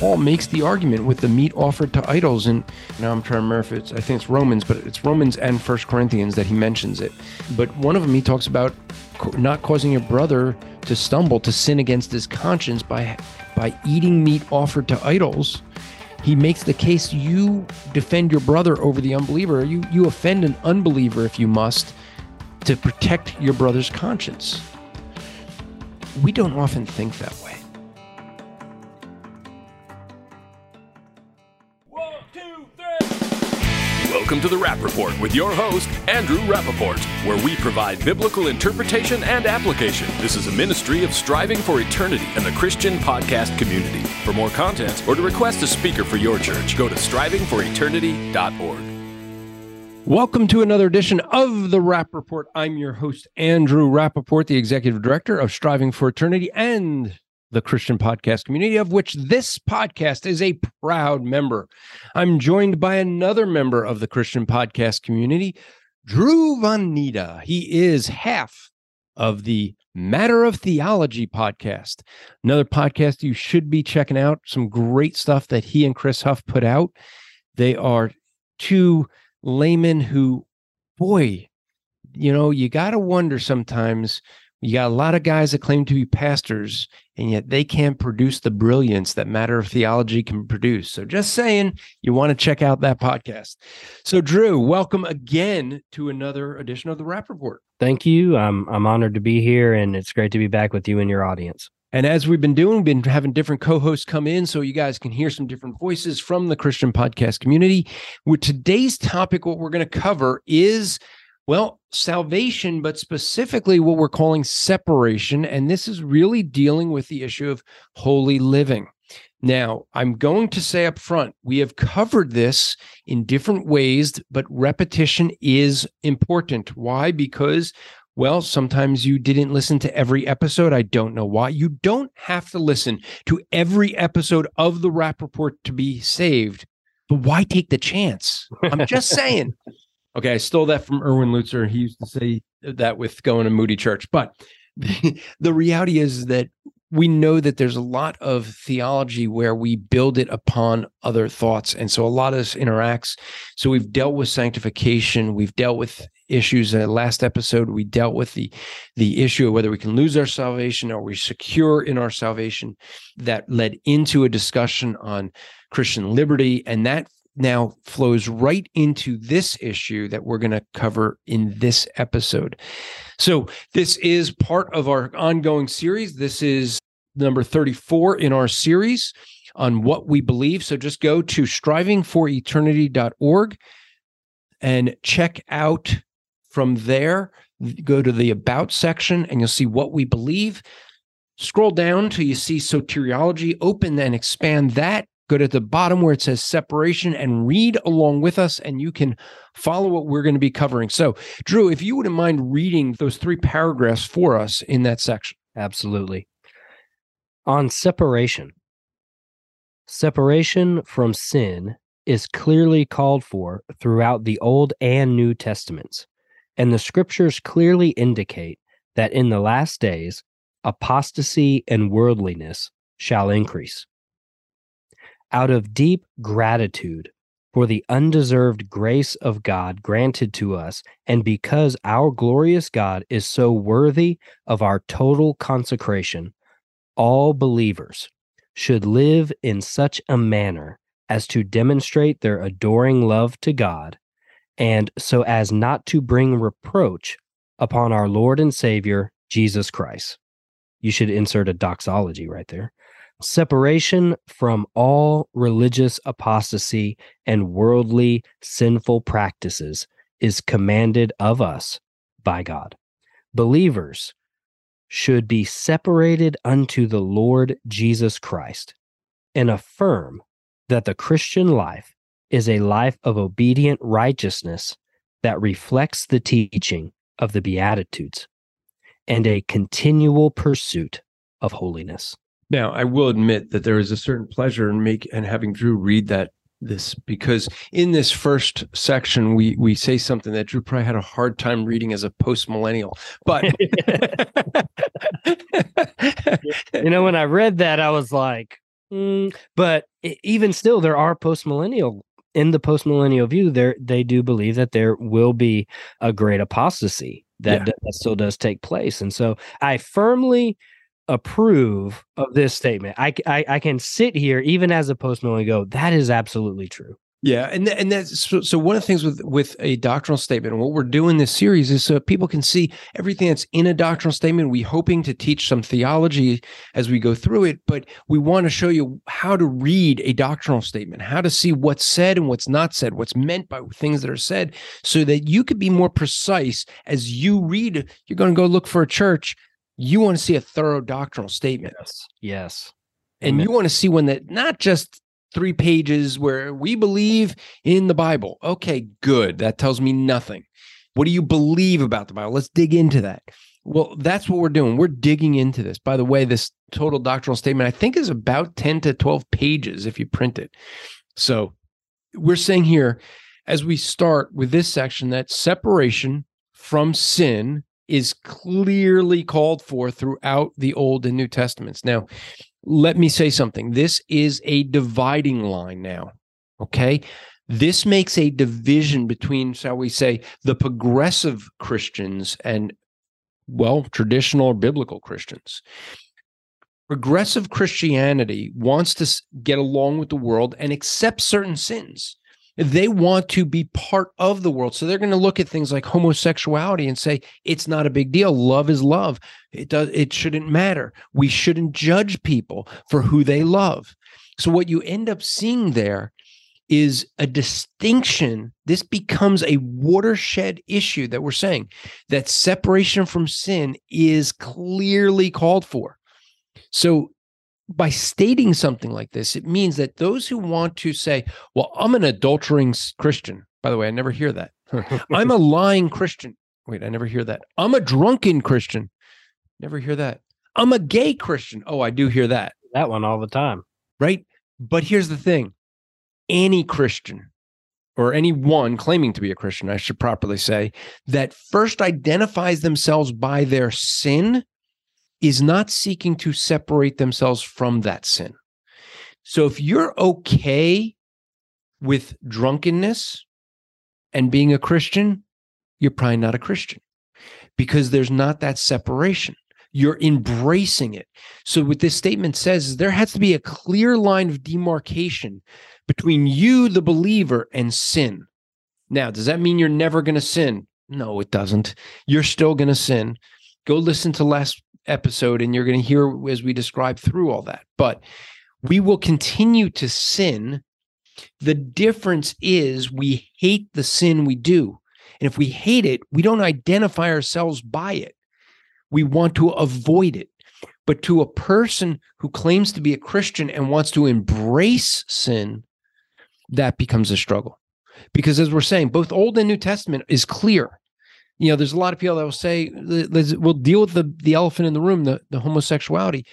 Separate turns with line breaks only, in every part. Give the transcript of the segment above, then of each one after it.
Paul makes the argument with the meat offered to idols. And now I'm trying to remember if it's, I think it's Romans, but it's Romans and First Corinthians that he mentions it. But one of them, he talks about not causing your brother to stumble, to sin against his conscience by, by eating meat offered to idols. He makes the case you defend your brother over the unbeliever. You, you offend an unbeliever if you must to protect your brother's conscience. We don't often think that way.
Welcome to the Rap Report with your host, Andrew Rappaport, where we provide biblical interpretation and application. This is a ministry of striving for eternity and the Christian podcast community. For more content or to request a speaker for your church, go to strivingforeternity.org.
Welcome to another edition of the Rap Report. I'm your host, Andrew Rappaport, the executive director of Striving for Eternity and the Christian podcast community, of which this podcast is a proud member. I'm joined by another member of the Christian podcast community, Drew Von Nida. He is half of the Matter of Theology podcast, another podcast you should be checking out. Some great stuff that he and Chris Huff put out. They are two laymen who, boy, you know, you got to wonder sometimes you got a lot of guys that claim to be pastors, and yet they can't produce the brilliance that Matter of Theology can produce. So, just saying, you want to check out that podcast. So, Drew, welcome again to another edition of the Rap Report.
Thank you. I'm I'm honored to be here, and it's great to be back with you and your audience.
And as we've been doing, we've been having different co-hosts come in so you guys can hear some different voices from the Christian podcast community. With today's topic, what we're going to cover is well, salvation, but specifically what we're calling separation. And this is really dealing with the issue of holy living. Now, I'm going to say up front, we have covered this in different ways, but repetition is important. Why? Because, well, sometimes you didn't listen to every episode. I don't know why. You don't have to listen to every episode of the Rap Report to be saved. But why take the chance? I'm just saying. Okay, I stole that from Erwin Lutzer. He used to say that with going to Moody Church. But the, the reality is that we know that there's a lot of theology where we build it upon other thoughts. And so a lot of this interacts. So we've dealt with sanctification, we've dealt with issues in the last episode we dealt with the the issue of whether we can lose our salvation or we secure in our salvation that led into a discussion on christian liberty and that now flows right into this issue that we're going to cover in this episode. So, this is part of our ongoing series. This is number 34 in our series on what we believe. So, just go to strivingforeternity.org and check out from there. Go to the About section and you'll see what we believe. Scroll down till you see soteriology, open and expand that go to the bottom where it says separation and read along with us, and you can follow what we're going to be covering. So, Drew, if you wouldn't mind reading those three paragraphs for us in that section.
Absolutely. On separation, separation from sin is clearly called for throughout the Old and New Testaments, and the scriptures clearly indicate that in the last days, apostasy and worldliness shall increase out of deep gratitude for the undeserved grace of God granted to us, and because our glorious God is so worthy of our total consecration, all believers should live in such a manner as to demonstrate their adoring love to God, and so as not to bring reproach upon our Lord and Savior, Jesus Christ. You should insert a doxology right there separation from all religious apostasy and worldly sinful practices is commanded of us by God. Believers should be separated unto the Lord Jesus Christ and affirm that the Christian life is a life of obedient righteousness that reflects the teaching of the Beatitudes and a continual pursuit of holiness.
Now, I will admit that there is a certain pleasure in make and having Drew read that this because in this first section we we say something that Drew probably had a hard time reading as a post millennial. But
you know, when I read that, I was like, Mm, but even still, there are postmillennial in the postmillennial view. There, they do believe that there will be a great apostasy that, yeah. that still does take place, and so I firmly approve of this statement. I, I, I can sit here even as a postmillennial go. That is absolutely true.
Yeah, and th- and that's so, so, One of the things with with a doctrinal statement, and what we're doing this series is so people can see everything that's in a doctrinal statement. We hoping to teach some theology as we go through it, but we want to show you how to read a doctrinal statement, how to see what's said and what's not said, what's meant by things that are said, so that you could be more precise as you read. You're going to go look for a church. You want to see a thorough doctrinal statement.
Yes. Yes.
And Amen. you want to see one that not just three pages where we believe in the Bible. Okay, good. That tells me nothing. What do you believe about the Bible? Let's dig into that. Well, that's what we're doing. We're digging into this. By the way, this total doctrinal statement, I think, is about 10 to 12 pages if you print it. So we're saying here, as we start with this section, that separation from sin is clearly called for throughout the Old and New Testaments. Now, let me say something. This is a dividing line now. Okay. This makes a division between, shall we say, the progressive Christians and, well, traditional or biblical Christians. Progressive Christianity wants to get along with the world and accept certain sins they want to be part of the world. So they're going to look at things like homosexuality and say it's not a big deal. Love is love. It does it shouldn't matter. We shouldn't judge people for who they love. So what you end up seeing there is a distinction. This becomes a watershed issue that we're saying that separation from sin is clearly called for. So by stating something like this, it means that those who want to say, well, I'm an adultering Christian. By the way, I never hear that. I'm a lying Christian. Wait, I never hear that. I'm a drunken Christian. Never hear that. I'm a gay Christian. Oh, I do hear that.
That one all the time.
Right. But here's the thing any Christian or anyone claiming to be a Christian, I should properly say, that first identifies themselves by their sin is not seeking to separate themselves from that sin. So if you're okay with drunkenness and being a Christian, you're probably not a Christian because there's not that separation. You're embracing it. So, what this statement says is there has to be a clear line of demarcation between you, the believer, and sin. Now, does that mean you're never going to sin? No, it doesn't. You're still going to sin. Go listen to last episode and you're going to hear as we describe through all that. But we will continue to sin. The difference is we hate the sin we do. And if we hate it, we don't identify ourselves by it. We want to avoid it. But to a person who claims to be a Christian and wants to embrace sin, that becomes a struggle. Because as we're saying, both Old and New Testament is clear you know, there's a lot of people that will say, we'll deal with the, the elephant in the room, the, the homosexuality.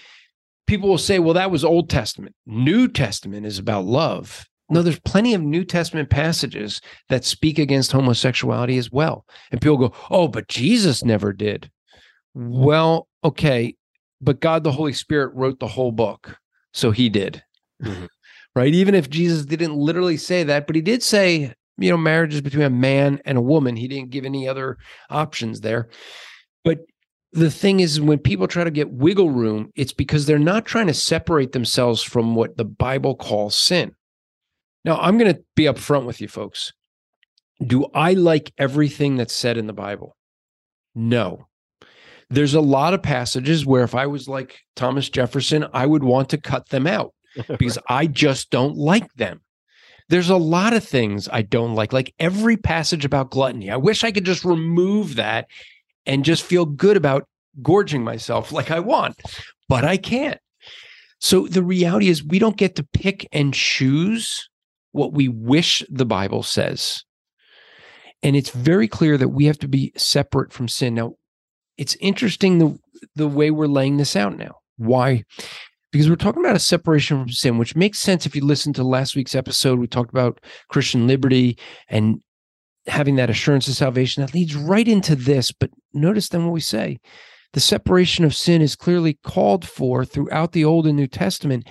People will say, well, that was Old Testament. New Testament is about love. No, there's plenty of New Testament passages that speak against homosexuality as well. And people go, oh, but Jesus never did. Well, okay, but God the Holy Spirit wrote the whole book. So he did. Mm-hmm. Right? Even if Jesus didn't literally say that, but he did say you know, marriages between a man and a woman. He didn't give any other options there. But the thing is, when people try to get wiggle room, it's because they're not trying to separate themselves from what the Bible calls sin. Now, I'm going to be upfront with you folks. Do I like everything that's said in the Bible? No. There's a lot of passages where if I was like Thomas Jefferson, I would want to cut them out because I just don't like them. There's a lot of things I don't like, like every passage about gluttony. I wish I could just remove that and just feel good about gorging myself like I want, but I can't. So the reality is, we don't get to pick and choose what we wish the Bible says. And it's very clear that we have to be separate from sin. Now, it's interesting the, the way we're laying this out now. Why? Because we're talking about a separation from sin, which makes sense if you listen to last week's episode. We talked about Christian liberty and having that assurance of salvation that leads right into this. But notice then what we say the separation of sin is clearly called for throughout the Old and New Testament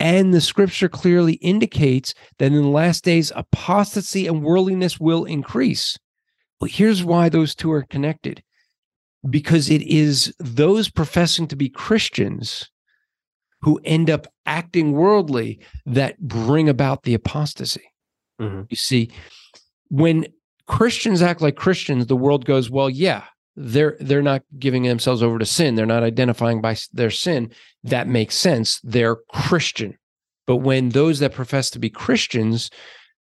And the scripture clearly indicates that in the last days, apostasy and worldliness will increase. Well, here's why those two are connected because it is those professing to be Christians who end up acting worldly that bring about the apostasy.
Mm-hmm.
You see, when Christians act like Christians, the world goes, well, yeah, they're they're not giving themselves over to sin. They're not identifying by their sin. That makes sense. They're Christian. But when those that profess to be Christians,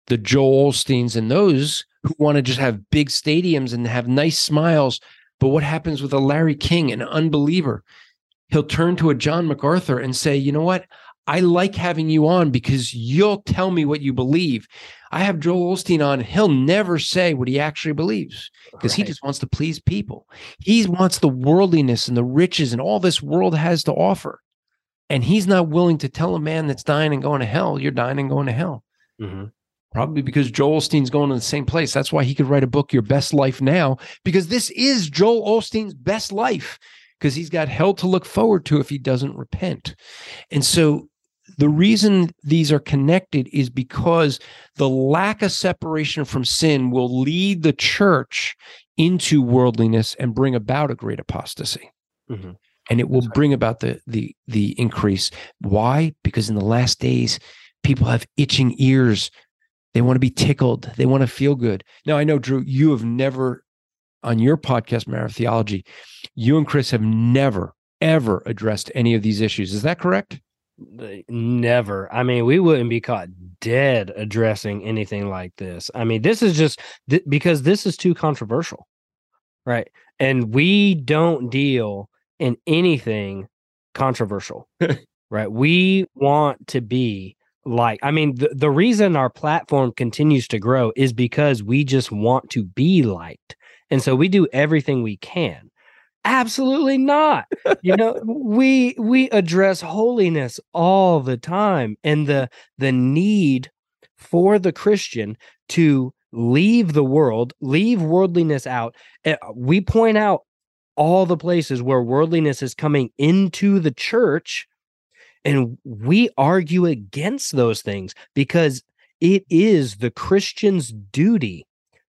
the Joel Osteens and those who want to just have big stadiums and have nice smiles, but what happens with a Larry King, an unbeliever? He'll turn to a John MacArthur and say, "You know what? I like having you on because you'll tell me what you believe. I have Joel Osteen on. He'll never say what he actually believes because he just wants to please people. He wants the worldliness and the riches and all this world has to offer. And he's not willing to tell a man that's dying and going to hell, you're dying and going to hell.
Mhm.
Probably because Joel Osteen's going to the same place. That's why he could write a book, Your Best Life Now, because this is Joel Osteen's best life, because he's got hell to look forward to if he doesn't repent. And so the reason these are connected is because the lack of separation from sin will lead the church into worldliness and bring about a great apostasy.
Mhm.
and it will bring about the the the increase. Why? Because in the last days people have itching ears. They want to be tickled. They want to feel good. Now i know drew you have never on your podcast matter of theology you and chris have never ever addressed any of these issues is that correct
Never. I mean, we wouldn't be caught dead addressing anything like this. I mean, this is just th- because this is too controversial, right? And we don't deal in anything controversial, right? We want to be like, I mean, the, the reason our platform continues to grow is because we just want to be liked. And so we do everything we can. Absolutely not. You know we we address holiness all the time and the the need for the christian to leave the world leave worldliness out Uh, we point out all the places where worldliness is coming into the church and we argue against those things because it is the christian's duty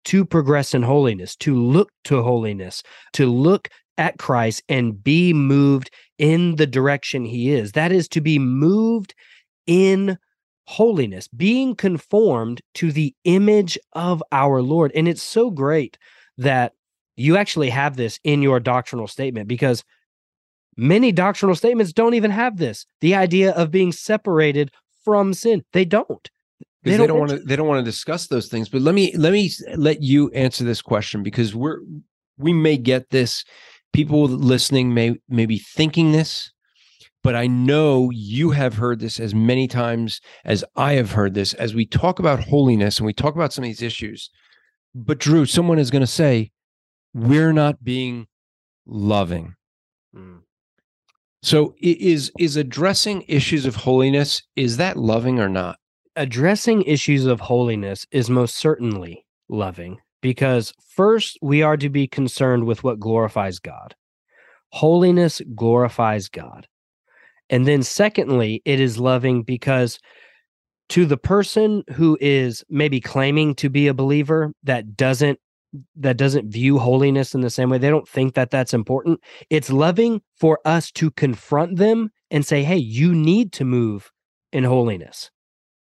to progress in holiness to look to holiness to look at Christ and be moved in the direction he is. That is to be moved in holiness, being conformed to the image of our Lord. And it's so great that you actually have this in your doctrinal statement because many doctrinal statements don't even have this the idea of being separated from sin. They don't.
because
They
they,
don't
don't want to they don't want to discuss those things but let me let me let you answer this question because we're we may get this people listening may may be thinking this but i know you have heard this as many times as i have heard this. As we talk about holiness and we talk about some of these issues but drew someone is going to say we're not being loving.
Mm.
so is is addressing issues of holiness is that loving or not?
Addressing issues of holiness is most certainly loving because first we are to be concerned with what glorifies God. Holiness glorifies God. And then secondly, it is loving because to the person who is maybe claiming to be a believer that doesn't that doesn't view holiness in the same way they don't think that that's important it's loving for us to confront them and say hey you need to move in holiness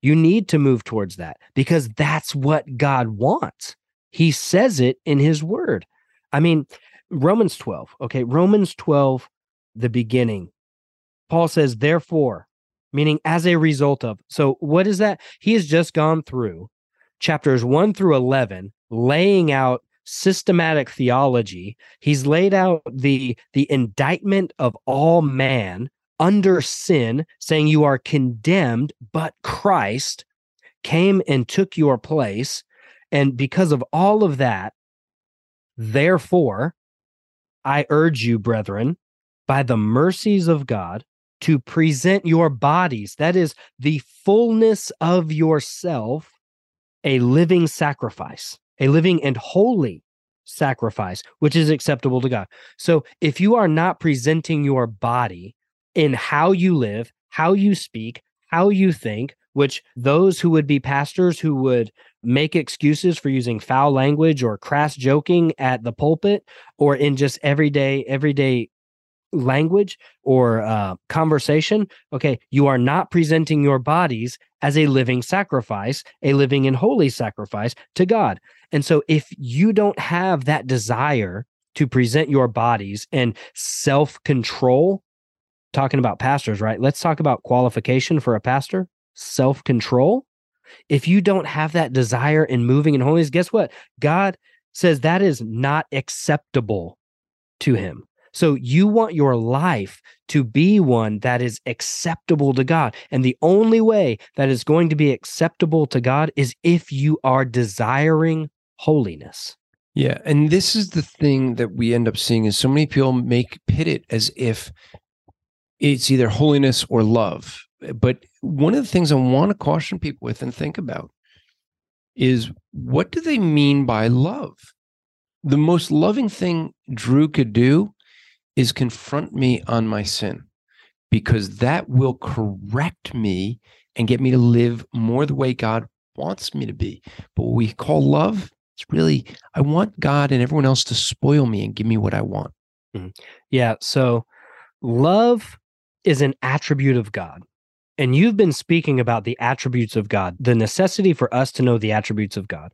you need to move towards that because that's what God wants. He says it in his word. I mean, Romans 12, okay, Romans 12, the beginning. Paul says, therefore, meaning as a result of. So, what is that? He has just gone through chapters 1 through 11, laying out systematic theology. He's laid out the the indictment of all man under sin, saying you are condemned, but Christ came and took your place. And because of all of that, therefore, I urge you, brethren, by the mercies of God, to present your bodies, that is the fullness of yourself, a living sacrifice, a living and holy sacrifice, which is acceptable to God. So if you are not presenting your body in how you live, how you speak, how you think, which those who would be pastors who would make excuses for using foul language or crass joking at the pulpit or in just everyday everyday language or uh, conversation okay you are not presenting your bodies as a living sacrifice a living and holy sacrifice to god. And so if you don't have that desire to present your bodies and self-control talking about pastors right? Let's talk about qualification for a pastor self-control if you don't have that desire in moving in holiness, guess what? God says that is not acceptable to him. So you want your life to be one that is acceptable to God. And the only way that is going to be acceptable to God is if you are desiring holiness.
Yeah, and this is the thing that we end up seeing is so many people make pit it as if it's either holiness or love. But one of the things I want to caution people with and think about is what do they mean by love? The most loving thing Drew could do is confront me on my sin because that will correct me and get me to live more the way God wants me to be. But what we call love, it's really, I want God and everyone else to spoil me and give me what I want.
Mm-hmm. Yeah. So love is an attribute of God. And you've been speaking about the attributes of God, the necessity for us to know the attributes of God.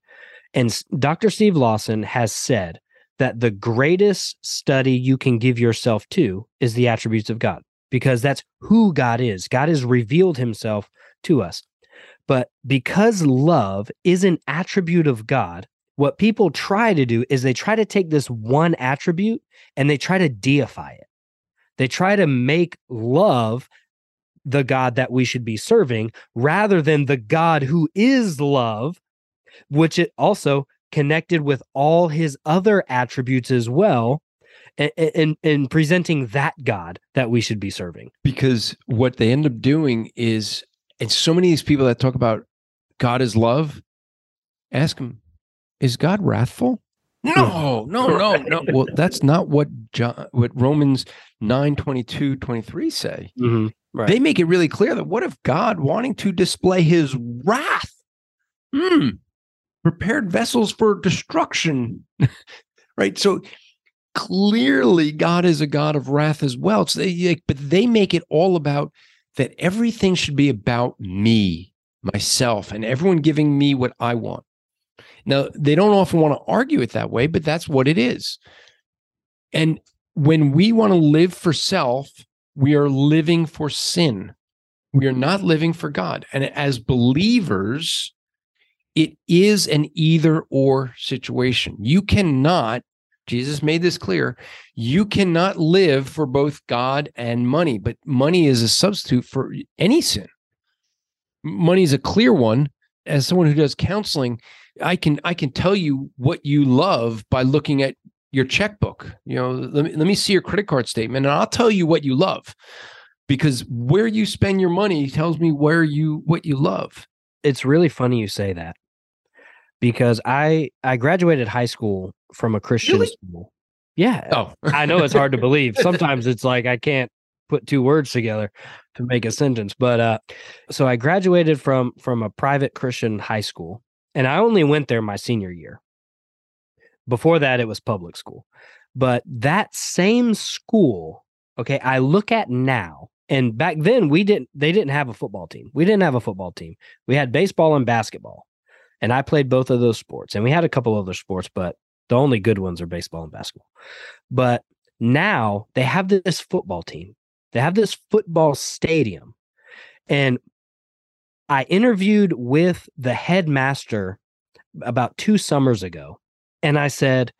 And Dr. Steve Lawson has said that the greatest study you can give yourself to is the attributes of God, because that's who God is. God has revealed himself to us. But because love is an attribute of God, what people try to do is they try to take this one attribute and they try to deify it. They try to make love the God that we should be serving rather than the God who is love, which it also connected with all his other attributes as well. And, and, presenting that God that we should be serving.
Because what they end up doing is, and so many of these people that talk about God is love, ask them, is God wrathful? No, no, no, no. well, that's not what John, what Romans 9, 22, 23 say. Mm-hmm. Right. They make it really clear that what if God wanting to display his wrath, hmm, prepared vessels for destruction, right? So clearly God is a God of wrath as well. So they, but they make it all about that everything should be about me, myself, and everyone giving me what I want. Now, they don't often want to argue it that way, but that's what it is. And when we want to live for self, we are living for sin. We are not living for God. And as believers, it is an either or situation. You cannot, Jesus made this clear, you cannot live for both God and money, but money is a substitute for any sin. Money is a clear one. As someone who does counseling, I can I can tell you what you love by looking at your checkbook. You know, let me, let me see your credit card statement and I'll tell you what you love because where you spend your money tells me where you what you love.
It's really funny you say that because I I graduated high school from a Christian really? school. Yeah. Oh, I know it's hard to believe. Sometimes it's like I can't put two words together to make a sentence. But uh so I graduated from from a private Christian high school and I only went there my senior year. Before that, it was public school. But that same school, okay, I look at now, and back then we didn't, they didn't have a football team. We didn't have a football team. We had baseball and basketball. And I played both of those sports. And we had a couple other sports, but the only good ones are baseball and basketball. But now they have this football team, they have this football stadium. And I interviewed with the headmaster about two summers ago and I said,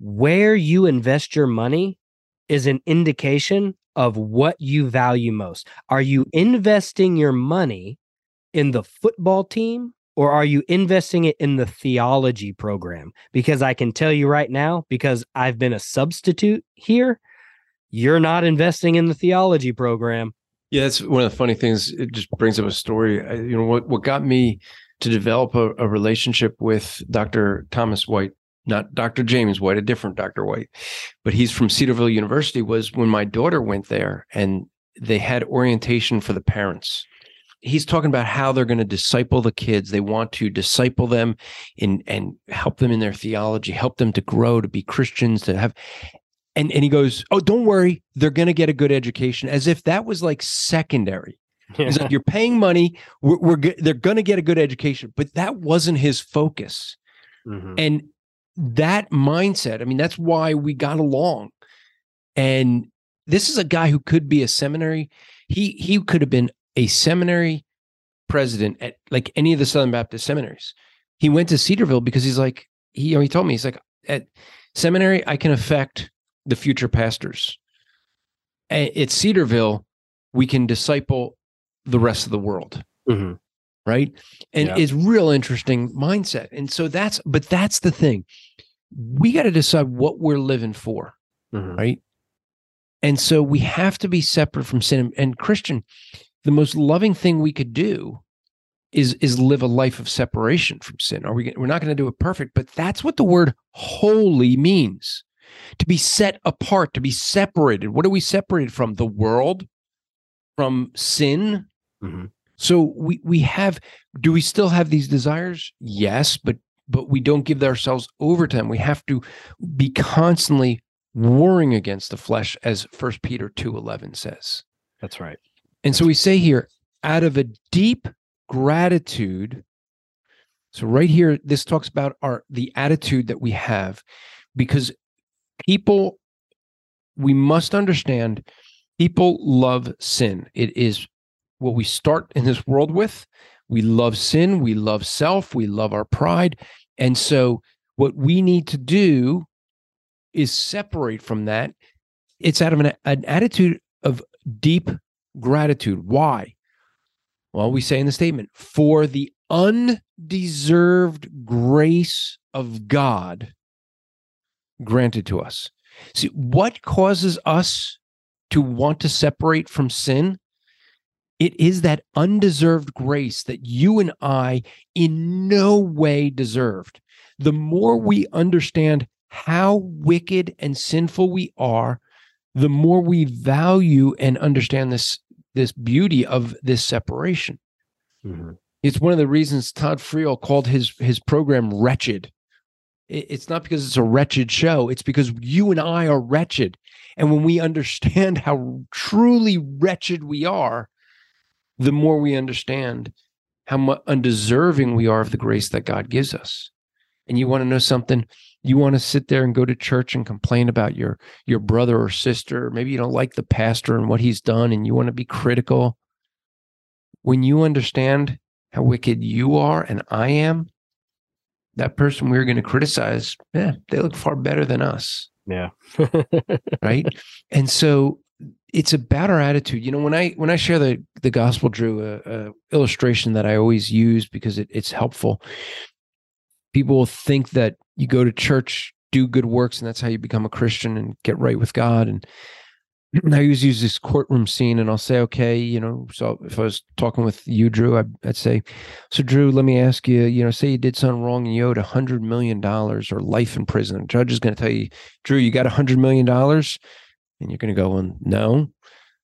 where you invest your money is an indication of what you value most. Are you investing your money in the football team or are you investing it in the theology program? Because I can tell you right now, because I've been a substitute here, you're not investing in the theology program.
Yeah, that's one of the funny things. It just brings up a story. You know, what, what got me to develop a, a relationship with Dr. Thomas White not Dr. James White, a different Dr. White, but he's from Cedarville University, was when my daughter went there and they had orientation for the parents. he's talking about how they're going to disciple the kids. They want to disciple them in and help them in their theology, help them to grow, to be Christians, to have and and he goes, "Oh, don't worry, they're going to get a good education," as if that was like secondary. He's like, "You're paying money, we're, we're they're going to get a good education," but that wasn't his focus. Mm-hmm. And that mindset, I mean, that's why we got along. And this is a guy who could be a seminary. He he could have been a seminary president at like any of the Southern Baptist seminaries. He went to Cedarville because he's like he you know, he told me he's like at seminary I can affect the future pastors. At Cedarville, we can disciple the rest of the world. Mm-hmm. Right. And yeah. it's real interesting mindset. And so that's, but that's the thing. We got to decide what we're living for. Mm-hmm. Right. And so we have to be separate from sin. And Christian, the most loving thing we could do is is live a life of separation from sin. Are we? We're not going to do it perfect, but that's what the word holy means to be set apart, to be separated. What are we separated from? The world, from sin. Mm-hmm. So we we have. Do we still have these desires? Yes, but but we don't give ourselves overtime. We have to be constantly warring against the flesh, as First Peter two eleven says.
That's right.
And so we say here, out of a deep gratitude. So right here, this talks about our the attitude that we have, because people we must understand people love sin it is what we start in this world with. We love sin we love self we love our pride. And so what we need to do is separate from that. It's out of an, an attitude of deep gratitude. Why? Well we say in the statement for the undeserved grace of god granted to us. See, what causes us to want to separate from sin? It is that undeserved grace that you and I in no way deserved. The more we understand how wicked and sinful we are, the more we value and understand this this beauty of this separation. Mm-hmm. It's one of the reasons Todd Friel called his his program wretched it's not because it's a wretched show. It's because you and I are wretched. And when we understand how truly wretched we are, the more we understand how much undeserving we are of the grace that God gives us. And you want to know something? You want to sit there and go to church and complain about your your brother or sister. Maybe you don't like the pastor and what he's done, and you want to be critical. When you understand how wicked you are and I am, that person we are going to criticize, yeah, they look far better than us.
Yeah.
right. And so it's about our attitude. You know, when I when I share the the gospel, Drew, a, illustration that I always use because it, it's helpful. People will think that you go to church, do good works, and that's how you become a Christian and get right with God. And I always use this courtroom scene and I'll say, okay, you know, so if I was talking with you, Drew, I'd, I'd say, so Drew, let me ask you, you know, say you did something wrong and you owed a hundred million dollars or life in prison. The judge is going to tell you, Drew, you got a hundred million dollars. And you're going to go, well, no.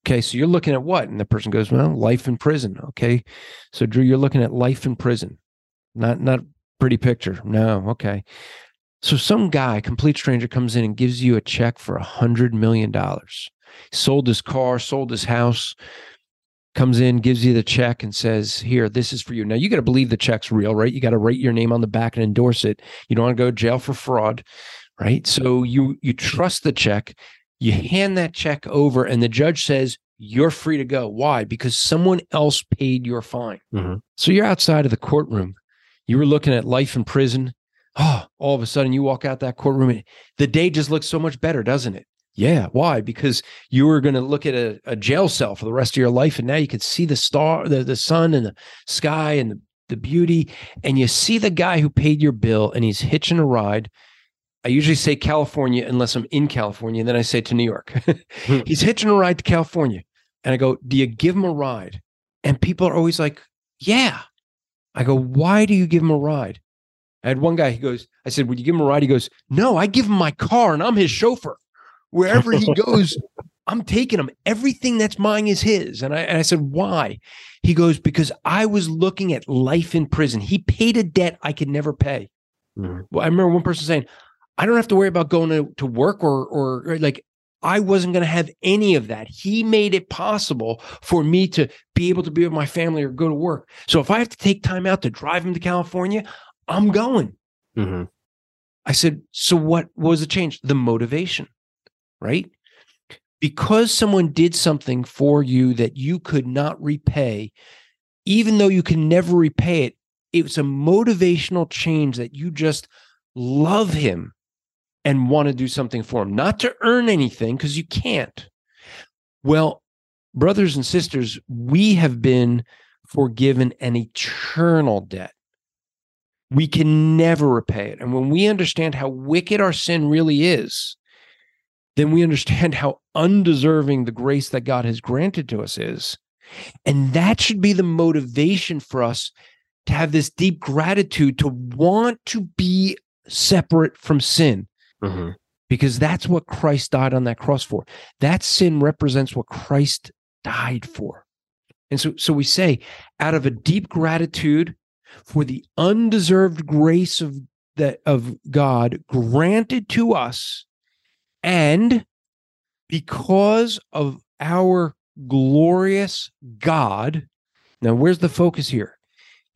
Okay. So you're looking at what? And the person goes, well, life in prison. Okay. So Drew, you're looking at life in prison, not, not pretty picture. No. Okay. So some guy, complete stranger comes in and gives you a check for a hundred million dollars sold his car, sold his house, comes in, gives you the check, and says, Here, this is for you. Now, you got to believe the check's real, right? You got to write your name on the back and endorse it. You don't want to go to jail for fraud, right? So you you trust the check, you hand that check over, and the judge says, You're free to go. Why? Because someone else paid your fine. Mm-hmm. So you're outside of the courtroom. You were looking at life in prison. Oh, all of a sudden you walk out that courtroom. and The day just looks so much better, doesn't it? Yeah. Why? Because you were going to look at a, a, jail cell for the rest of your life, and now you can see the star, the, the sun, and the sky, and the, the beauty. And you see the guy who paid your bill, and he's hitching a ride. I usually say California unless I'm in California, and then I say to New York. Hmm. he's hitching a ride to California, and I go, "Do you give him a ride?" And people are always like, "Yeah." I go, "Why do you give him a ride?" I had one guy. He goes, "I said, would you give him a ride?" He goes, "No, I give him my car, and I'm his chauffeur." wherever he goes, I'm taking him. Everything that's mine is his. And I, and I said, Why? He goes, Because I was looking at life in prison. He paid a debt I could never pay.
Mhm.
Well, I remember one person saying, I don't have to worry about going to, to work or, or, or like, I wasn't going to have any of that. He made it possible for me to be able to be with my family or go to work. So if I have to take time out to drive him to California, I'm going.
Mhm.
I said, so what was the change? The motivation, right? Because someone did something for you that you could not repay, even though you can never repay it, it was a motivational change that you just love him and want to do something for them, not to earn anything because you can't. Well, brothers and sisters, we have been forgiven an eternal debt we can never repay it. And when we understand how wicked our sin really is, then we understand how undeserving the grace that God has granted to us is. And that should be the motivation for us to have this deep gratitude to want to be separate from sin
Mhm.
because that's what Christ died on that cross for. That sin represents what Christ died for. And so so we say out of a deep gratitude for the undeserved grace of that of God granted to us and because of our glorious God. Now where's the focus here?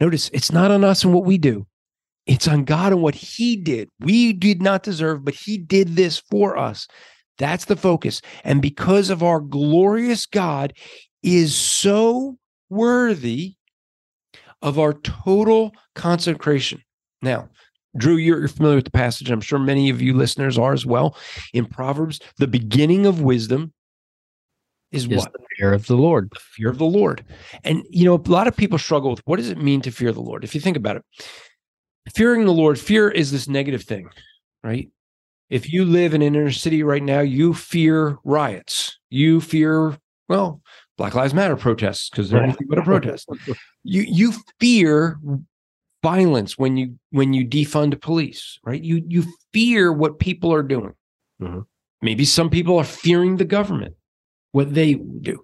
Notice it's not on us and what we do. It's on God and what he did. We did not deserve, but he did this for us. That's the focus. And because of our glorious God is so worthy of our total consecration. Now, Drew, you're, familiar with the passage. I'm sure many of you listeners are as well. In Proverbs, the beginning of wisdom is
Is
what?
the fear of the Lord.
the fear of the Lord. And you know, a lot of people struggle with what does it mean to fear the Lord? If you think about it, fearing the Lord, fear is this negative thing, right? If you live in an inner city right now, you fear riots. You fear, well, Black Lives Matter protests because they're anything but a protest. You you fear violence when you when you defund police, right? You you fear what people are doing.
Mhm.
Maybe some people are fearing the government, what they do.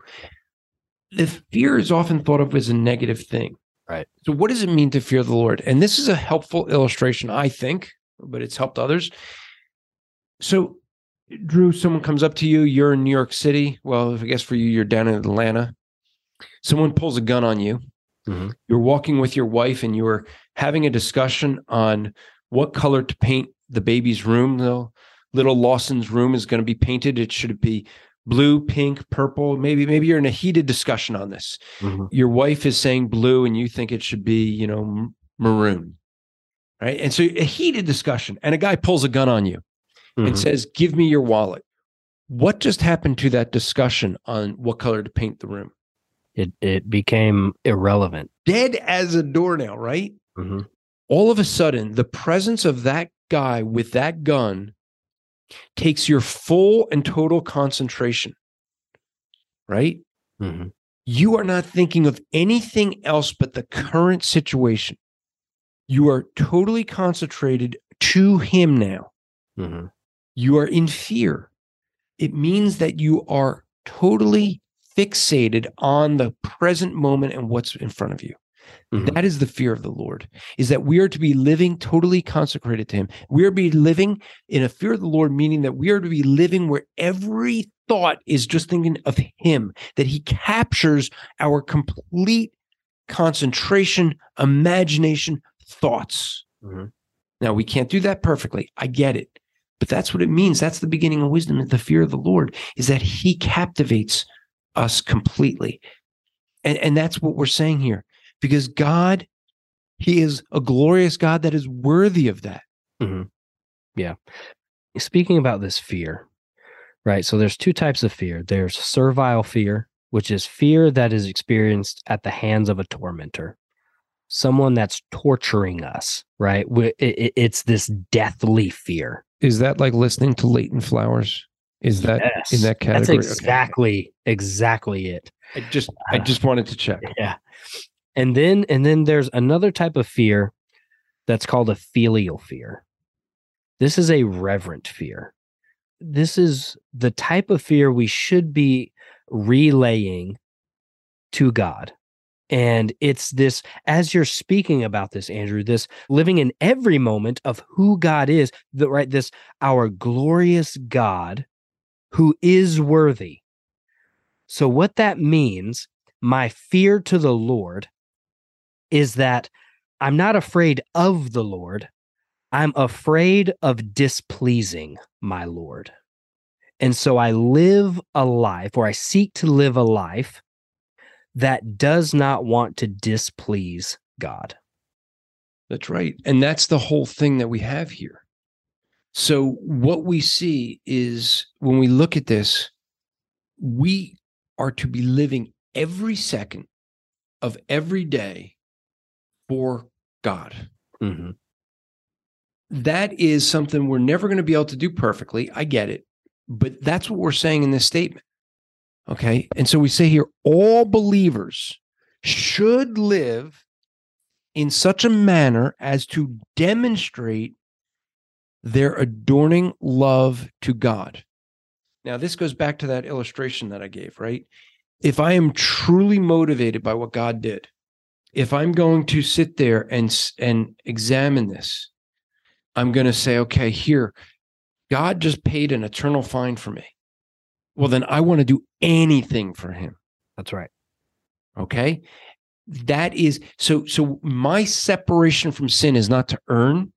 The fear is often thought of as a negative thing.
Right.
So what does it mean to fear the Lord? And this is a helpful illustration, I think, but it's helped others. So Drew, someone comes up to you, you're in New York City. Well, I guess for you, you're down in Atlanta. Someone pulls a gun on you
Mhm.
you're walking with your wife and you're having a discussion on what color to paint the baby's room. The little Lawson's room is going to be painted. It should be blue, pink, purple. Maybe maybe you're in a heated discussion on this.
Mhm.
Your wife is saying blue and you think it should be, you know, maroon. Right? And so a heated discussion and a guy pulls a gun on you and
Mhm.
says, "Give me your wallet." What just happened to that discussion on what color to paint the room?
It it became irrelevant.
Dead as a doornail, right?
Mhm.
all of a sudden the presence of that guy with that gun takes your full and total concentration right?
Mhm.
you are not thinking of anything else but the current situation. You are totally concentrated to him now.
Mhm.
you are in fear. It means that you are totally fixated on the present moment and what's in front of you
Mhm.
that is the fear of the Lord, is that we are to be living totally consecrated to Him. We are to be living in a fear of the Lord, meaning that we are to be living where every thought is just thinking of Him, that He captures our complete concentration, imagination, thoughts.
Mhm.
Now, we can't do that perfectly. I get it. But that's what it means. That's the beginning of wisdom. is The fear of the Lord is that He captivates us completely. And, and that's what we're saying here because God, He is a glorious God that is worthy of that. Mm-hmm. Yeah.
Speaking about this fear, right? So there's two types of fear. There's servile fear, which is fear that is experienced at the hands of a tormentor, someone that's torturing us, right? We- it- it- It's this deathly fear.
Is that like listening to Leighton Flowers? Is that
Yes.
in that
That's
category? Okay.
exactly, exactly it.
I just I uh, just wanted to check.
Yeah. And then and then there's another type of fear that's called a filial fear. This is a reverent fear. this is the type of fear we should be relaying to God. And it's this, as you're speaking about this, Andrew, this living in every moment of who God is, the right, this our glorious God who is worthy. So, what that means, my fear to the Lord is that I'm not afraid of the Lord, I'm afraid of displeasing my Lord. And so I live a life, or I seek to live a life that does not want to displease God.
That's right. And that's the whole thing that we have here. So, what we see is when we look at this, we are to be living every second of every day for God.
Mm-hmm.
That is something we're never going to be able to do perfectly. I get it. But that's what we're saying in this statement. Okay. And so we say here all believers should live in such a manner as to demonstrate their adorning love to God. Now, this goes back to that illustration that I gave, right? If I am truly motivated by what God did, if I'm going to sit there and and examine this, I'm going to say, okay, here, God just paid an eternal fine for me. Well, then I want to do anything for him.
That's right.
Okay. That is so so my separation from sin is not to earn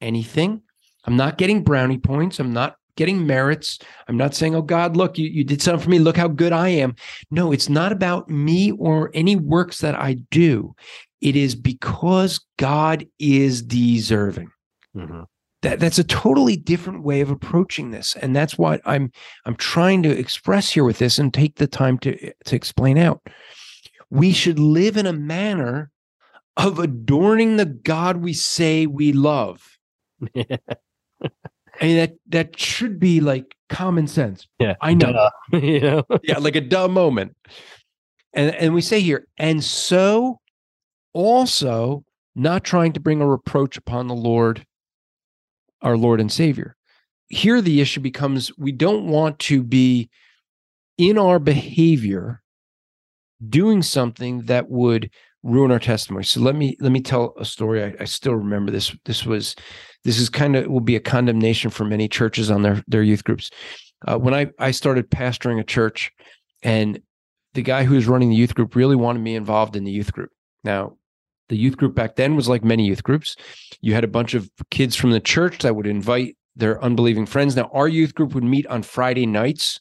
anything. I'm not getting brownie points. I'm not getting merits. I'm not saying, oh God, look, you, you did something for me. Look how good I am. No, it's not about me or any works that I do. It is because God is deserving.
Mm-hmm.
That, that's a totally different way of approaching this and that's what i'm i'm trying to express here with this and take the time to to explain out we should live in a manner of adorning the god we say we love I mean that that should be like common sense.
Yeah,
I know.
you know,
yeah, like a dumb moment. And and we say here, and so also not trying to bring a reproach upon the Lord, our Lord and Savior. Here the issue becomes we don't want to be in our behavior doing something that would ruin our testimony. So let me let me tell a story. I, I still remember this. This was this is kind of will be a condemnation for many churches on their their youth groups. Uh, when I I started pastoring a church, and the guy who was running the youth group really wanted me involved in the youth group. Now, the youth group back then was like many youth groups. You had a bunch of kids from the church that would invite their unbelieving friends. Now, our youth group would meet on Friday nights.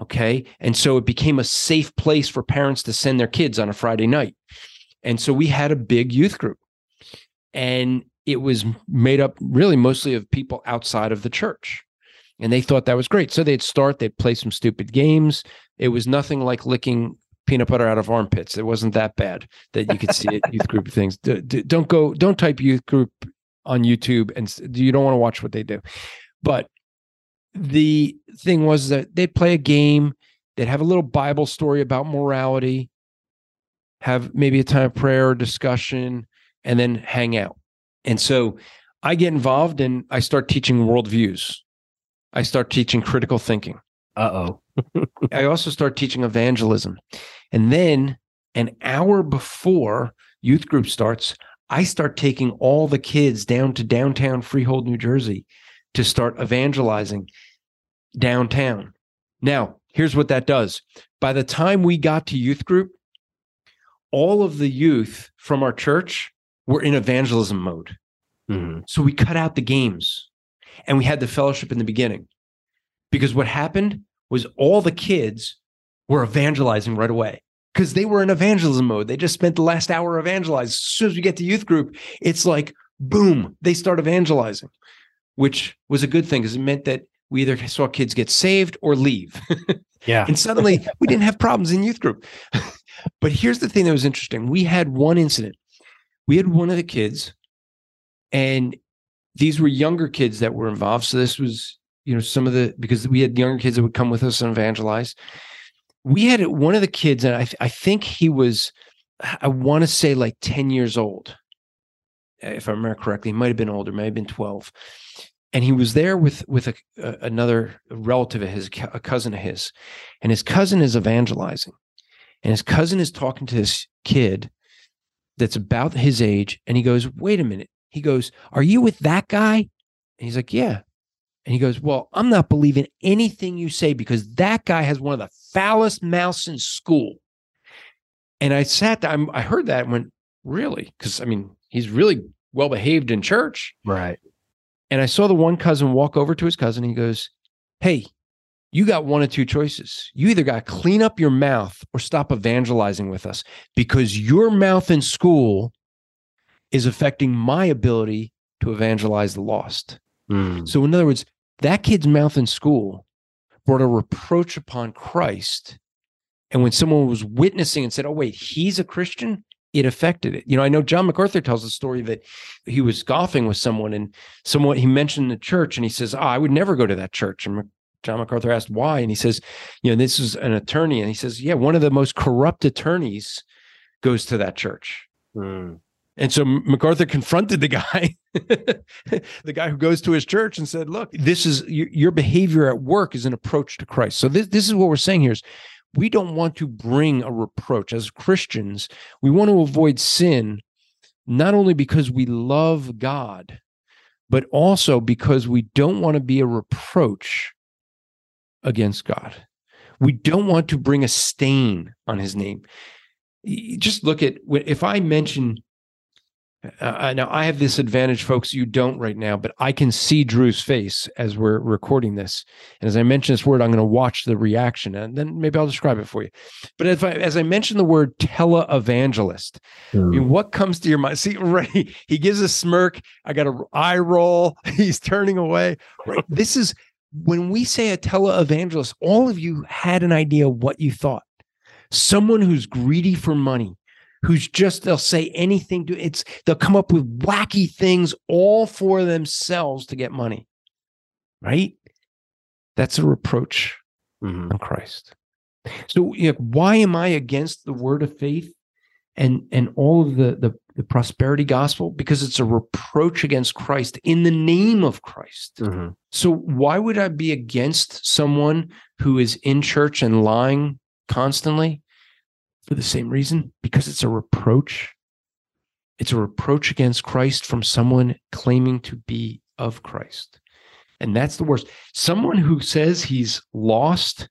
Okay. And so it became a safe place for parents to send their kids on a Friday night. And so we had a big youth group. And it was made up really mostly of people outside of the church. And they thought that was great. So they'd start, they'd play some stupid games. It was nothing like licking peanut butter out of armpits. It wasn't that bad that you could see it, youth group things. Don't go, don't type youth group on YouTube and you don't want to watch what they do. But the thing was that they'd play a game, they'd have a little Bible story about morality, have maybe a time of prayer or discussion, and then hang out. And so I get involved and I start teaching worldviews. I start teaching critical thinking.
Uh
oh. I also start teaching evangelism. And then an hour before youth group starts, I start taking all the kids down to downtown Freehold, New Jersey to start evangelizing downtown. Now, here's what that does. By the time we got to youth group, all of the youth from our church were in evangelism mode.
Mm-hmm.
So we cut out the games and we had the fellowship in the beginning. Because what happened was all the kids were evangelizing right away because they were in evangelism mode. They just spent the last hour evangelizing. As soon as we get to youth group, it's like, boom, they start evangelizing, which was a good thing because it meant that we either saw kids get saved or leave.
yeah.
and suddenly we didn't have problems in youth group. but here's the thing that was interesting we had one incident. We had one of the kids and these were younger kids that were involved. So this was, you know, some of the because we had younger kids that would come with us and evangelize. We had one of the kids, and I, I think he was, I want to say like 10 years old. If I remember correctly, he might have been older, might have been 12. and he was there with with a, a, another relative of his, a cousin of his, and his cousin is evangelizing, and his cousin is talking to this kid that's about his age, and he goes, "Wait a minute." He goes, "Are you with that guy?" And he's like, "Yeah." And he goes, Well, I'm not believing anything you say because that guy has one of the foulest mouths in school. And I sat there, I heard that and went, Really? Because I mean, he's really well behaved in church.
Right.
And I saw the one cousin walk over to his cousin. he goes, Hey, you got one of two choices. You either got to clean up your mouth or stop evangelizing with us because your mouth in school is affecting my ability to evangelize the lost. Mm. So, in other words, that kid's mouth in school brought a reproach upon Christ. And when someone was witnessing and said, Oh, wait, he's a Christian, it affected it. You know, I know John MacArthur tells a story that he was golfing with someone and someone he mentioned the church and he says, Oh, I would never go to that church. And John MacArthur asked why. And he says, You know, this is an attorney. And he says, Yeah, one of the most corrupt attorneys goes to that church. Mm. And so MacArthur confronted the guy, the guy who goes to his church and said, look, this is your, behavior at work is an approach to Christ. So this, this is what we're saying here is we don't want to bring a reproach as Christians. We want to avoid sin, not only because we love God, but also because we don't want to be a reproach against God. We don't want to bring a stain on his name. Just look at if I mention uh, now I have this advantage, folks. You don't right now, but I can see Drew's face as we're recording this. And as I mention this word, I'm going to watch the reaction, and then maybe I'll describe it for you. But if I, as I mention the word televangelist, mm. I mean, hmm. what comes to your mind? See, right? He gives a smirk. I got an eye roll. He's turning away. Right. This is when we say a televangelist. All of you had an idea what you thought. Someone who's greedy for money who's just they'll say anything to it's they'll come up with wacky things all for themselves to get money right that's a reproach mm-hmm. on christ so you know, why am i against the word of faith and and all of the, the the prosperity gospel because it's a reproach against christ in the name of christ mm-hmm. so why would i be against someone who is in church and lying constantly for the same reason because it's a reproach. It's a reproach against Christ from someone claiming to be of Christ. And that's the worst. Someone who says he's lost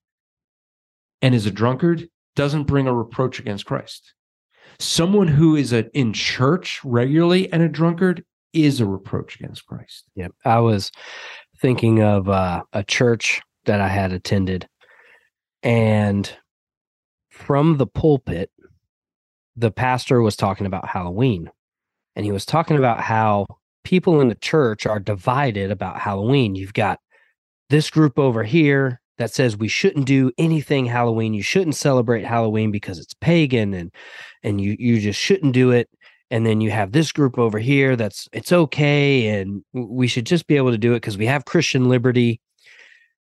and is a drunkard doesn't bring a reproach against Christ. Someone who is a, in church regularly and a drunkard is a reproach against Christ.
Yeah. I was thinking of uh, a church that I had attended, and from the pulpit, the pastor was talking about Halloween. And he was talking about how people in the church are divided about Halloween. You've got this group over here that says we shouldn't do anything Halloween. You shouldn't celebrate Halloween because it's pagan and and you you just shouldn't do it. And then you have this group over here that's it's okay and we should just be able to do it because we have Christian liberty.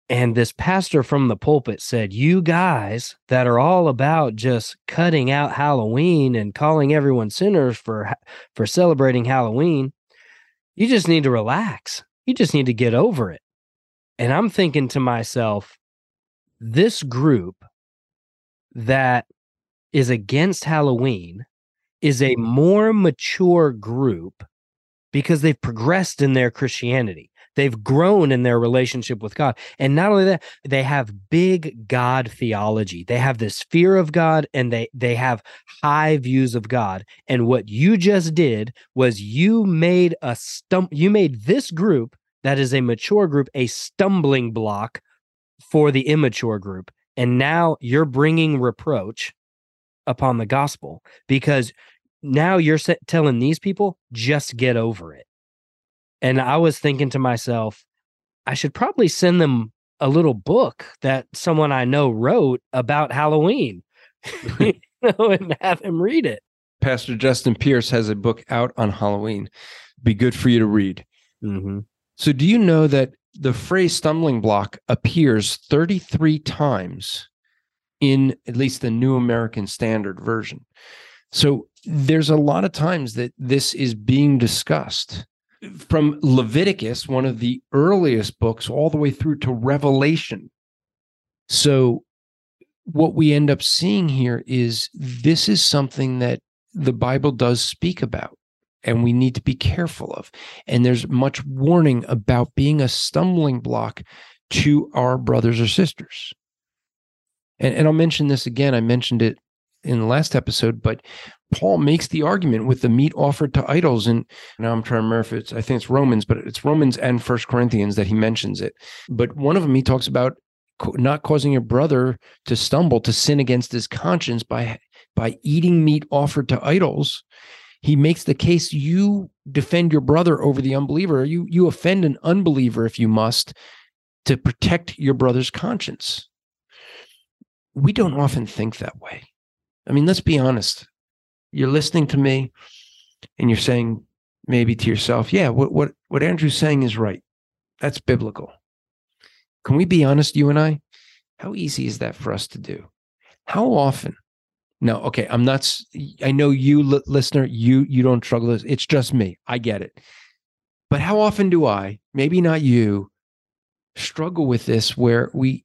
And this pastor from the pulpit said, You guys that are all about just cutting out Halloween and calling everyone sinners for, for celebrating Halloween, you just need to relax. You just need to get over it. And I'm thinking to myself, this group that is against Halloween is a mm-hmm. more mature group because they've progressed in their Christianity. They've grown in their relationship with God. And not only that, they have big God theology. They have this fear of God and they they have high views of God. And what you just did was you made a stump you made this group that is a mature group a stumbling block for the immature group. And now you're bringing reproach upon the gospel because now you're telling these people just get over it and I was thinking to myself, I should probably send them a little book that someone I know wrote about Halloween, you know, and have him read it.
Pastor Justin Pierce has a book out on Halloween. Be good for you to read. Mm-hmm. So, do you know that the phrase stumbling block appears 33 times in at least the New American Standard Version? So, there's a lot of times that this is being discussed from Leviticus, one of the earliest books, all the way through to Revelation. So, what we end up seeing here is this is something that the Bible does speak about and we need to be careful of. And there's much warning about being a stumbling block to our brothers or sisters. And, and I'll mention this again. I mentioned it in the last episode, but Paul makes the argument with the meat offered to idols. And now I'm trying to remember if it's, I think it's Romans, but it's Romans and First Corinthians that he mentions it. But one of them, he talks about not causing your brother to stumble, to sin against his conscience by by eating meat offered to idols. He makes the case you defend your brother over the unbeliever. You you offend an unbeliever if you must to protect your brother's conscience. We don't often think that way. I mean, let's be honest you're listening to me and you're saying maybe to yourself, yeah, what what what Andrew's saying is right. That's biblical. Can we be honest, you and I? How easy is that for us to do? How often? No, okay, I'm not. I know you, listener, you you don't struggle this. It's just me. I get it. But how often do I, maybe not you, struggle with this where we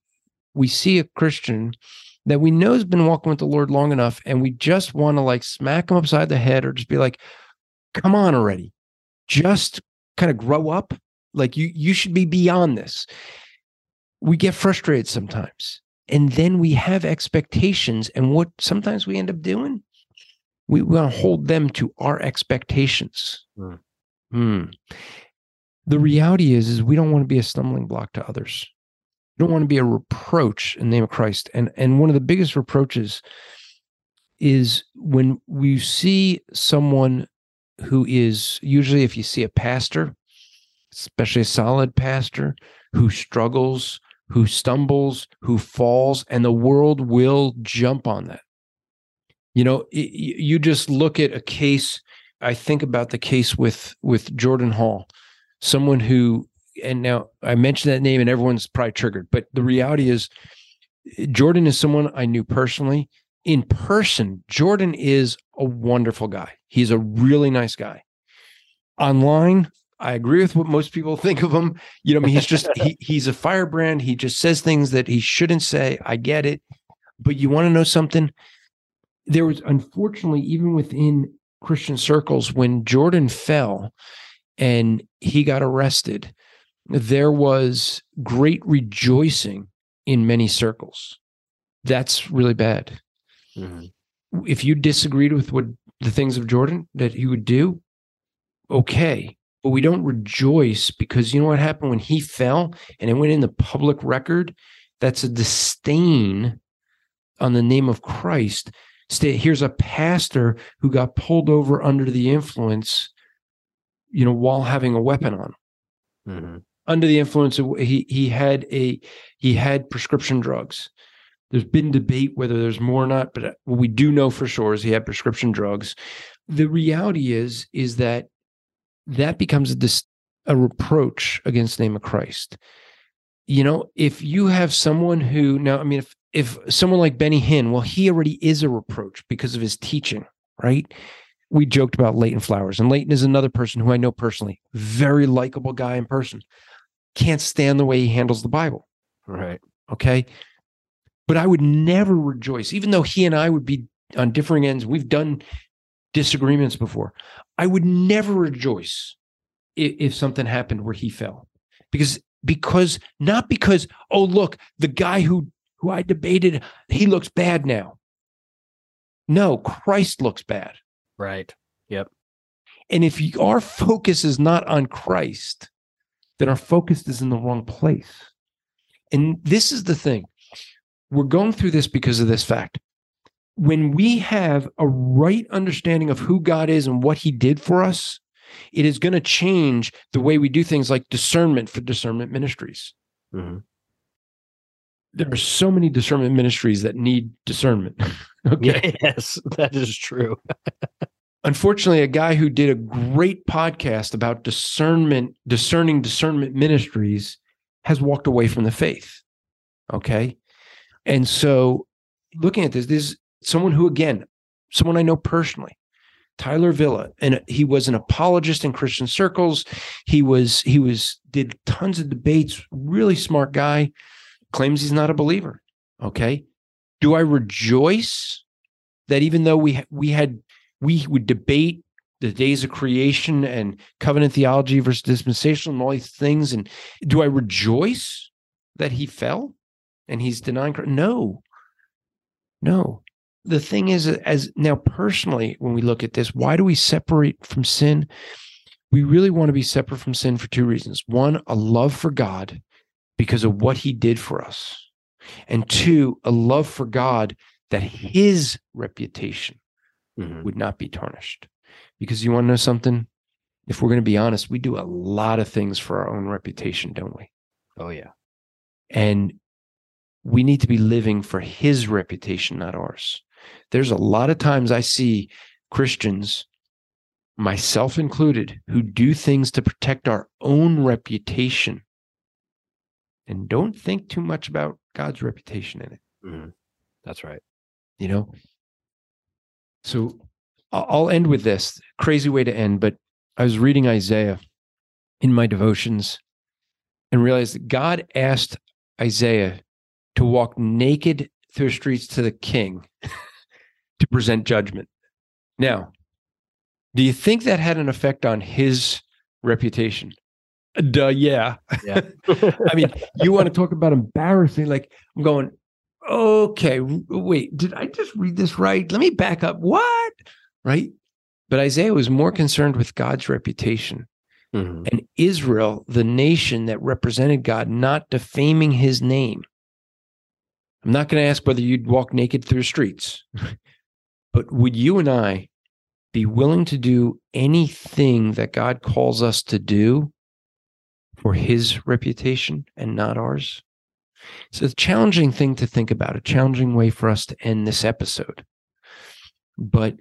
we see a Christian that we know has been walking with the Lord long enough, and we just want to like smack him upside the head or just be like, come on already. Just kind of grow up. Like you, you should be beyond this. We get frustrated sometimes. And then we have expectations. And what sometimes we end up doing, we want to hold them to our expectations. Mm. Hmm. The reality is, is we don't want to be a stumbling block to others we don't want to be a reproach in the name of Christ. And and one of the biggest reproaches is when we see someone who is usually if you see a pastor, especially a solid pastor who struggles, who stumbles, who falls, and the world will jump on that. You know, it, you just look at a case. I think about the case with with Jordan Hall, someone who and now I mentioned that name and everyone's probably triggered, but the mm-hmm. reality is Jordan is someone I knew personally. In person, Jordan is a wonderful guy. He's a really nice guy. Online, I agree with what most people think of him. You know, I mean, he's just he, he's a firebrand. He just says things that he shouldn't say. I get it, but you want to know something? There was unfortunately even within Christian circles when Jordan fell and he got arrested there was great rejoicing in many circles. That's really bad. Mm-hmm. If you disagreed with what the things of Jordan that he would do, okay. But we don't rejoice because you know what happened when he fell and it went in the public record? That's a disdain on the name of Christ. Stay here's a pastor who got pulled over under the influence, you know, while having a weapon on. Mm-hmm under the influence of he he had a he had prescription drugs. There's been debate whether there's more or not, but what we do know for sure is he had prescription drugs. The reality is is that that becomes a dis, a reproach against the name of Christ. You know, if you have someone who now, I mean, if if someone like Benny Hinn, well, he already is a reproach because of his teaching, right? We joked about Leighton Flowers, and Leighton is another person who I know personally, very likable guy in person can't stand the way he handles the Bible.
Right.
Okay. But I would never rejoice, even though he and I would be on differing ends. We've done disagreements before. I would never rejoice if, if something happened where he fell. Because because not because, oh, look, the guy who who I debated, he looks bad now. No, Christ looks bad.
Right. Yep.
And if our focus is not on Christ, then our focus is in the wrong place. And this is the thing we're going through this because of this fact. When we have a right understanding of who God is and what he did for us, it is going to change the way we do things like discernment for discernment ministries. Mm-hmm. There are so many discernment ministries that need discernment.
okay. Yes, that is true.
unfortunately, a guy who did a great podcast about discernment, discerning discernment ministries, has walked away from the faith. Okay. And so looking at this, this is someone who, again, someone I know personally, Tyler Vela, and he was an apologist in Christian circles. He was he was did tons of debates. Really smart guy. Claims he's not a believer. Okay, do I rejoice that even though we we had we would debate the days of creation and covenant theology versus dispensational and all these things, and do I rejoice that he fell and he's denying? No, no the thing is as now personally when we look at this why do we separate from sin? We really want to be separate from sin for two reasons. One a love for god because of what he did for us. And two a love for god that his reputation mm-hmm. would not be tarnished. Because you want to know something? If we're going to be honest we do a lot of things for our own reputation don't we?
Oh yeah.
And we need to be living for his reputation not ours there's a lot of times I see Christians, myself included, who do things to protect our own reputation and don't think too much about God's reputation in it.
Mm-hmm. That's right.
You know? So I'll end with this crazy way to end, but I was reading Isaiah in my devotions and realized that God asked Isaiah to walk naked through the streets to the king. to present judgment. Now, do you think that had an effect on his reputation? Duh, yeah. Yeah. I mean, you want to talk about embarrassing? Like, I'm going, okay, wait, did I just read this right? Let me back up. What? Right? But Isaiah was more concerned with God's reputation mm-hmm. and Israel, the nation that represented God, not defaming his name. I'm not going to ask whether you'd walk naked through the streets. But would you and I be willing to do anything that God calls us to do for his reputation and not ours? It's a challenging thing to think about, a challenging way for us to end this episode. But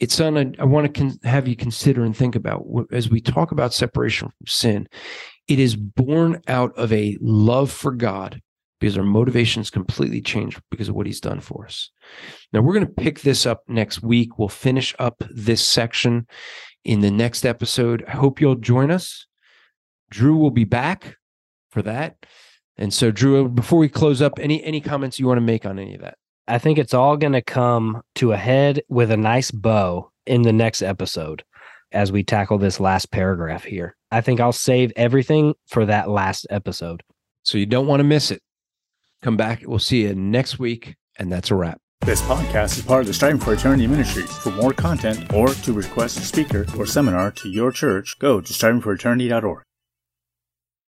it's on a, I want to con- have you consider and think about as we talk about separation from sin, it is born out of a love for God because our motivations completely changed because of what he's done for us. Now, we're going to pick this up next week. We'll finish up this section in the next episode. I hope you'll join us. Drew will be back for that. And so, Drew, before we close up, any any comments you want to make on any of that?
I think it's all going to come to a head with a nice bow in the next episode as we tackle this last paragraph here. I think I'll save everything for that last episode.
So you don't want to miss it. Come back. We'll see you next week. And that's a wrap.
This podcast is part of the Striving for Eternity Ministry. For more content or to request a speaker or seminar to your church, go to strivingforeternity.org.